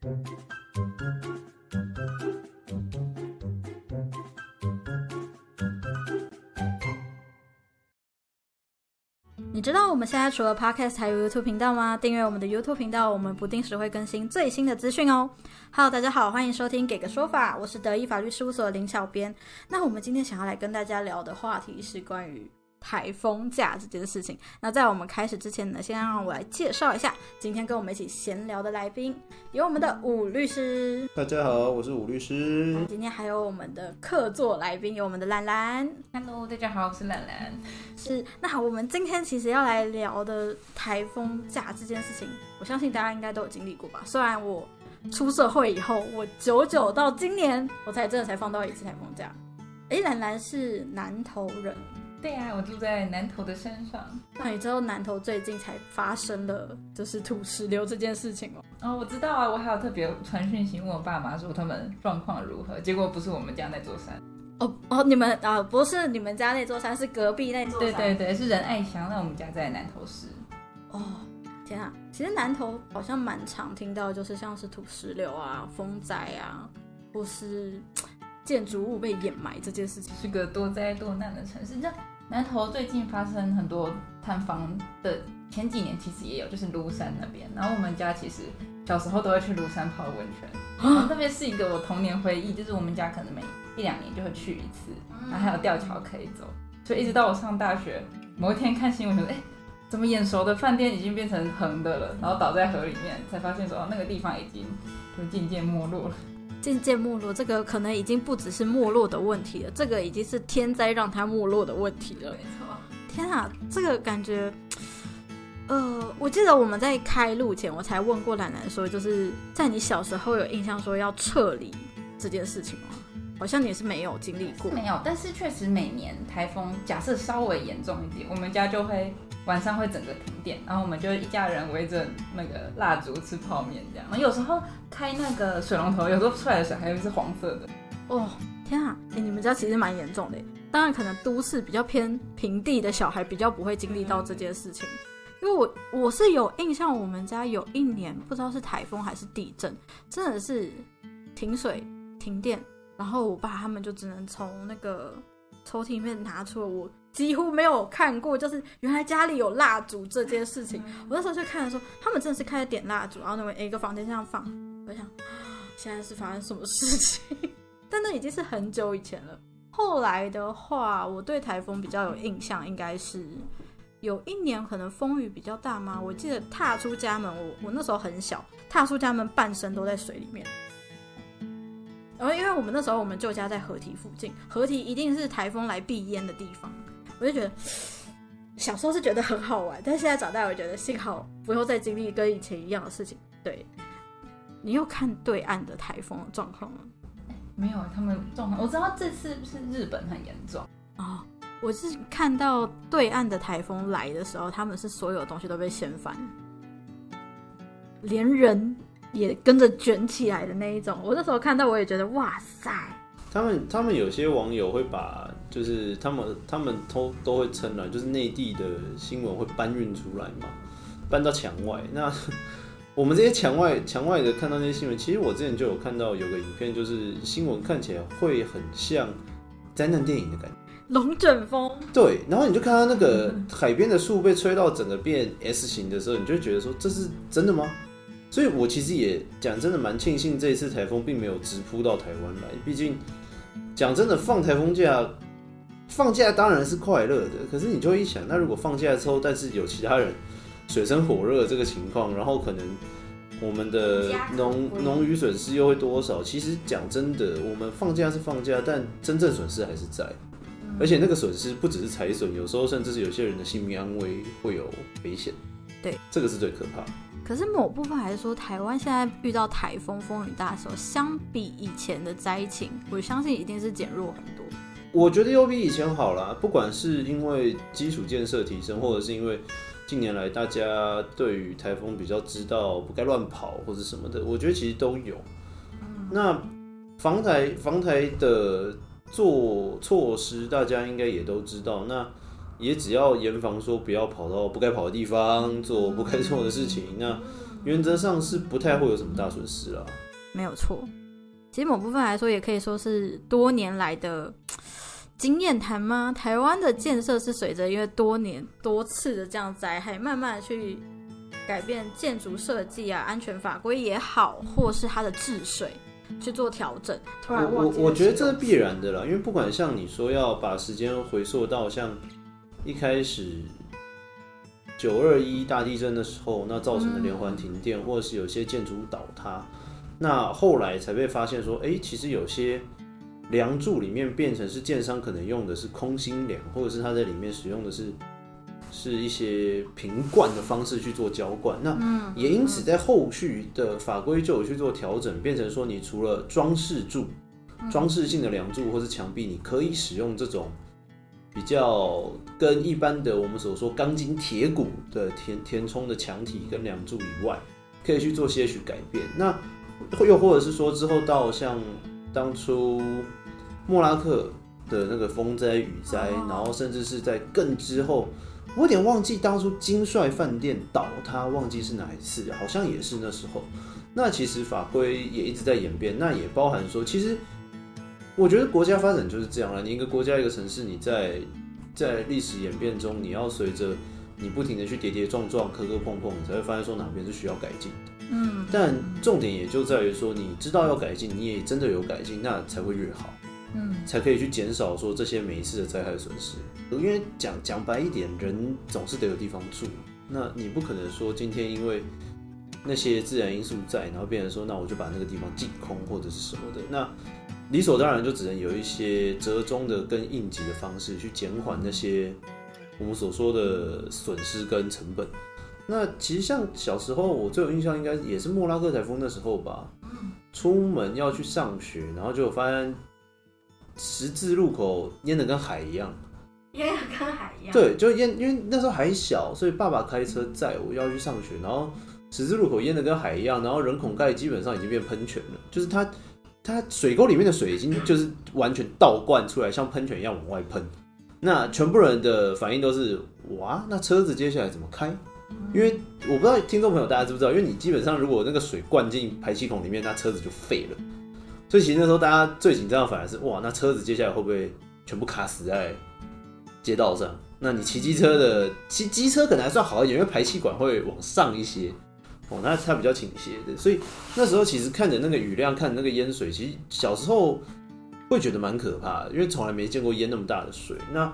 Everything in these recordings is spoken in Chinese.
你知道我们现在除了 Podcast 还有 YouTube 频道吗？订阅我们的 YouTube 频道，我们不定时会更新最新的资讯哦。Hello，大家好，欢迎收听《给个说法》，我是德意法律事务所林小编。那我们今天想要来跟大家聊的话题是关于台风假这件事情。那在我们开始之前呢，先让我来介绍一下今天跟我们一起闲聊的来宾，有我们的武律师，大家好，我是武律师。今天还有我们的客座来宾，有我们的兰兰。Hello，大家好，我是兰兰。是，那好，我们今天其实要来聊的台风假这件事情，我相信大家应该都有经历过吧。虽然我出社会以后，我久久到今年我才真的才放到一次台风假。哎，兰兰是南投人，对呀、我住在南头的山上。那你知道南头最近才发生了就是土石流这件事情哦？哦，我知道啊，我还有特别传讯息问我爸妈说他们状况如何，结果不是我们家那座山。哦哦，你们啊不是你们家那座山，是隔壁那座山。对对对，是仁爱乡，那我们家在南头市。哦，天啊！其实南头好像蛮常听到，就是像是土石流啊、风灾啊，或是 建筑物被掩埋这件事情。是个多灾多难的城市。你知道南投最近发生很多探房的，前几年其实也有，就是庐山那边。然后我们家其实小时候都会去庐山泡温泉，然后那边是一个我童年回忆，就是我们家可能每一两年就会去一次，然后还有吊桥可以走。所以一直到我上大学，某一天看新闻说，哎、怎么眼熟的饭店已经变成横的了，然后倒在河里面，才发现说，哦，那个地方已经就渐渐没落了。渐渐没落，这个可能已经不只是没落的问题了，这个已经是天灾让它没落的问题了。没错。天啊，这个感觉，呃，我记得我们在开录前，我才问过兰兰说，就是在你小时候有印象说要撤离这件事情吗？好像你是没有经历过。没有，但是确实每年台风假设稍微严重一点，我们家就会晚上会整个停电，然后我们就一家人围着那个蜡烛吃泡面这样。然后有时候开那个水龙头，有时候出来的水还会是黄色的。哦，天啊！哎、你们家其实蛮严重的。当然，可能都市比较偏平地的小孩比较不会经历到这件事情。因为我我是有印象，我们家有一年不知道是台风还是地震，真的是停水停电，然后我爸他们就只能从那个抽屉里面拿出了我几乎没有看过，就是原来家里有蜡烛这件事情。我那时候就看的时候，他们真的是开始点蜡烛，然后那么一个房间这样放，我想现在是发生什么事情？但那已经是很久以前了。后来的话，我对台风比较有印象，应该是有一年可能风雨比较大嘛？我记得踏出家门，我我那时候很小，踏出家门半身都在水里面。然后因为我们那时候我们旧家在河堤附近，河堤一定是台风来避淹的地方，我就觉得小时候是觉得很好玩，但是现在长大，我觉得幸好不用再经历跟以前一样的事情。对，你有看对岸的台风的状况吗？没有，他们状况我知道这次是日本很严重，哦，我是看到对岸的台风来的时候，他们是所有东西都被掀翻，连人也跟着卷起来的那一种。我那时候看到，我也觉得哇塞，他们他们有些网友会把，就是他们他们都都会称了，就是内地的新闻会搬运出来嘛，搬到墙外。那 我们这些墙外墙外的看到那些新闻，其实我之前就有看到有个影片，就是新闻看起来会很像灾难电影的感觉。龙卷风，对，然后你就看到那个 海边的树被吹到整个变 S 型的时候，你就觉得说这是真的吗？所以我其实也讲真的蛮庆幸这一次台风并没有直扑到台湾来，毕竟讲真的放台风假，放假当然是快乐的，可是你就会一想，那如果放假之后，但是有其他人水深火热这个情况，然后可能我们的农农渔损失又会多少？其实讲真的，我们放假是放假，但真正损失还是在。而且那个损失不只是财损，有时候甚至是有些人的性命安危会有危险。对，这个是最可怕的。可是某部分还是说，台湾现在遇到台风风雨大的时候，相比以前的灾情，我相信一定是减弱很多。我觉得又比以前好啦，不管是因为基础建设提升，或者是因为近年来大家对于台风比较知道不该乱跑或者什么的，我觉得其实都有。那防台防台的做措施，大家应该也都知道。那也只要严防说不要跑到不该跑的地方，做不该做的事情。那原则上是不太会有什么大损失啦。没有错。其实某部分来说，也可以说是多年来的 经验谈吗？台湾的建设是随着因为多年多次的这样灾害，慢慢的去改变建筑设计啊、安全法规也好，或是它的治水去做调整。突然我我忘记我觉得这是必然的啦，因为不管像你说要把时间回溯到像一开始九二一大地震的时候，那造成的连环停电，或者是有些建筑倒塌，那后来才被发现说，哎、其实有些梁柱里面变成是建商可能用的是空心梁，或者是他在里面使用的是。是一些平灌的方式去做浇灌，那也因此在后续的法规就有去做调整，变成说你除了装饰柱、装饰性的梁柱或是墙壁，你可以使用这种比较跟一般的我们所说钢筋铁骨的填填充的墙体跟梁柱以外，可以去做些许改变。那又或者是说之后到像当初莫拉克的那个风灾雨灾，然后甚至是在更之后。我有点忘记当初金帅饭店倒塌，忘记是哪一次，好像也是那时候。那其实法规也一直在演变，那也包含说，其实我觉得国家发展就是这样了。你一个国家一个城市，你在在历史演变中，你要随着你不停的去跌跌撞撞、磕磕碰碰，你才会发现说哪边是需要改进的。嗯，但重点也就在于说，你知道要改进，你也真的有改进，那才会越好。嗯，才可以去减少说这些每一次的灾害损失。因为讲讲白一点，人总是得有地方住，那你不可能说今天因为那些自然因素在，然后变成说那我就把那个地方净空或者是什么的，那理所当然就只能有一些折中的跟应急的方式去减缓那些我们所说的损失跟成本。那其实像小时候我最有印象应该也是莫拉克台风那时候吧，出门要去上学，然后就发现十字路口淹得跟海一样。淹得跟海一样。对，就淹，因为那时候还小，所以爸爸开车载我要去上学，然后十字路口淹得跟海一样，然后人孔盖基本上已经变喷泉了，就是它它水沟里面的水已经就是完全倒灌出来，像喷泉一样往外喷。那全部人的反应都是哇，那车子接下来怎么开？因为我不知道听众朋友大家知不知道，因为你基本上如果那个水灌进排气孔里面，那车子就废了。所以其实那时候大家最紧张的反而是哇，那车子接下来会不会全部卡死在街道上？那你骑机车的骑机车可能还算好一点，因为排气管会往上一些，哦，那它比较倾斜的。所以那时候其实看着那个雨量，看那个淹水，其实小时候会觉得蛮可怕的，因为从来没见过淹那么大的水。那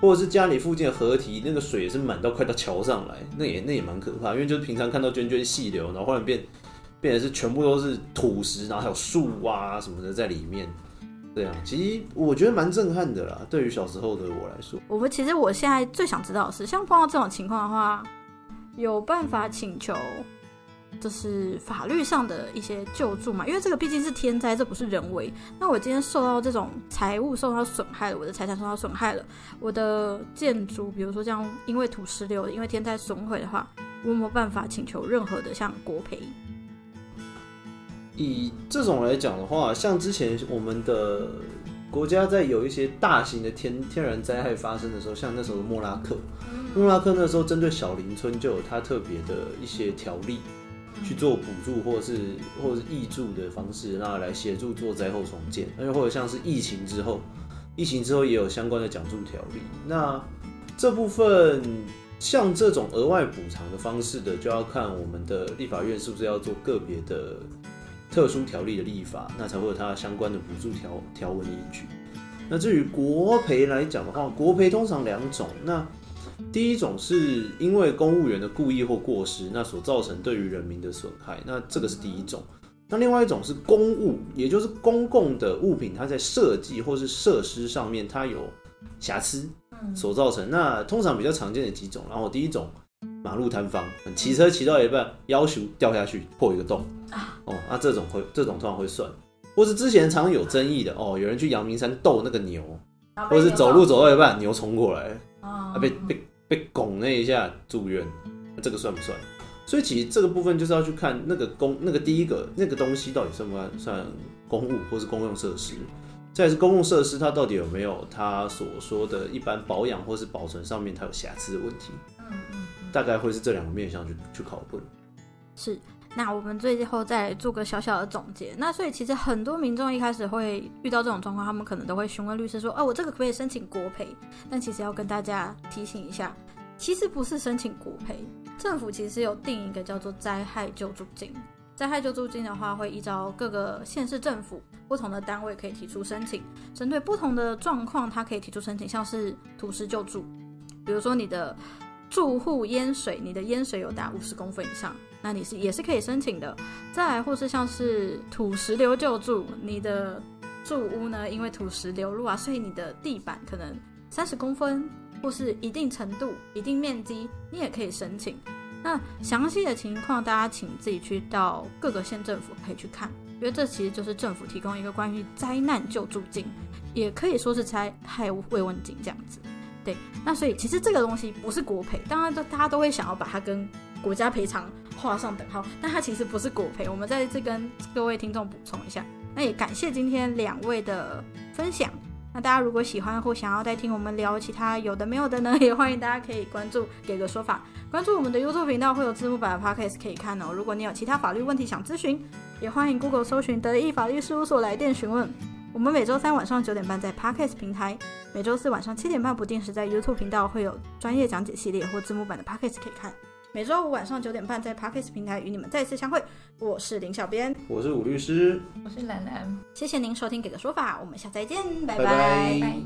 或者是家里附近的河堤，那个水也是满到快到桥上来，那也那也蛮可怕，因为就是平常看到涓涓细流，然后忽然变变得是全部都是土石，然后还有树啊什么的在里面。这样，其实我觉得蛮震撼的啦。对于小时候的我来说，我们其实我现在最想知道的是，像碰到这种情况的话，有办法请求就是法律上的一些救助嘛？因为这个毕竟是天灾，这不是人为。那我今天受到这种财物受到损害了，我的财产受到损害了，我的建筑，比如说这样因为土石流、因为天灾损毁的话，我有没有办法请求任何的像国赔？以这种来讲的话，像之前我们的国家在有一些大型的天天然灾害发生的时候，像那时候的莫拉克，莫拉克那时候针对小林村就有它特别的一些条例去做补助或是或是挹注的方式，那来协助做灾后重建，而且或者像是疫情之后，疫情之后也有相关的奖助条例。那这部分像这种额外补偿的方式的，就要看我们的立法院是不是要做个别的。特殊条例的立法，那才会有它相关的补助条条文依据。那至于国赔来讲的话，国赔通常两种。那第一种是因为公务员的故意或过失，那所造成对于人民的损害，那这个是第一种。那另外一种是公务，也就是公共的物品，它在设计或是设施上面它有瑕疵所造成。那通常比较常见的几种，然后第一种。马路摊方，骑车骑到一半，要求掉下去破一个洞，哦，那这种会这种通常会算，或是之前常常有争议的哦，有人去阳明山斗那个牛，或者是走路走到一半牛冲过来，啊被被被拱那一下住院，那这个算不算？所以其实这个部分就是要去看那个公那个第一个那个东西到底算不算算公务或是公用设施，再是公共设施它到底有没有它所说的一般保养或是保存上面它有瑕疵的问题。大概会是这两个面向去去考问。是。那我们最后再做个小小的总结。那所以其实很多民众一开始会遇到这种状况，他们可能都会询问律师说：“哦，我这个可不可以申请国赔？”但其实要跟大家提醒一下，其实不是申请国赔，政府其实有定一个叫做灾害救助金。灾害救助金的话，会依照各个县市政府不同的单位可以提出申请，针对不同的状况，它可以提出申请，像是土石救助，比如说你的住户淹水，你的淹水有达五十公分以上。那你是也是可以申请的，再来或是像是土石流救助，你的住屋呢，因为土石流入啊，所以你的地板可能三十公分或是一定程度、一定面积，你也可以申请。那详细的情况，大家请自己去到各个县政府可以去看，因为这其实就是政府提供一个关于灾难救助金，也可以说是灾害慰问金这样子。对，那所以其实这个东西不是国赔，当然都大家都会想要把它跟国家赔偿。画上等号，但它其实不是国赔。我们再次跟各位听众补充一下，那也感谢今天两位的分享。那大家如果喜欢或想要再听我们聊其他有的没有的呢，也欢迎大家可以关注给个说法，关注我们的 YouTube 频道会有字幕版的 Podcast 可以看哦。如果你有其他法律问题想咨询，也欢迎 Google 搜寻德意法律事务所来电询问。我们每周三晚上九点半在 Podcast 平台，每周四晚上七点半不定时在 YouTube 频道会有专业讲解系列或字幕版的 Podcast 可以看。每周五晚上九点半，在 Parkes 平台与你们再次相会。我是林小编，我是武律师，我是兰兰。谢谢您收听《给个说法》，我们下次再见，拜拜。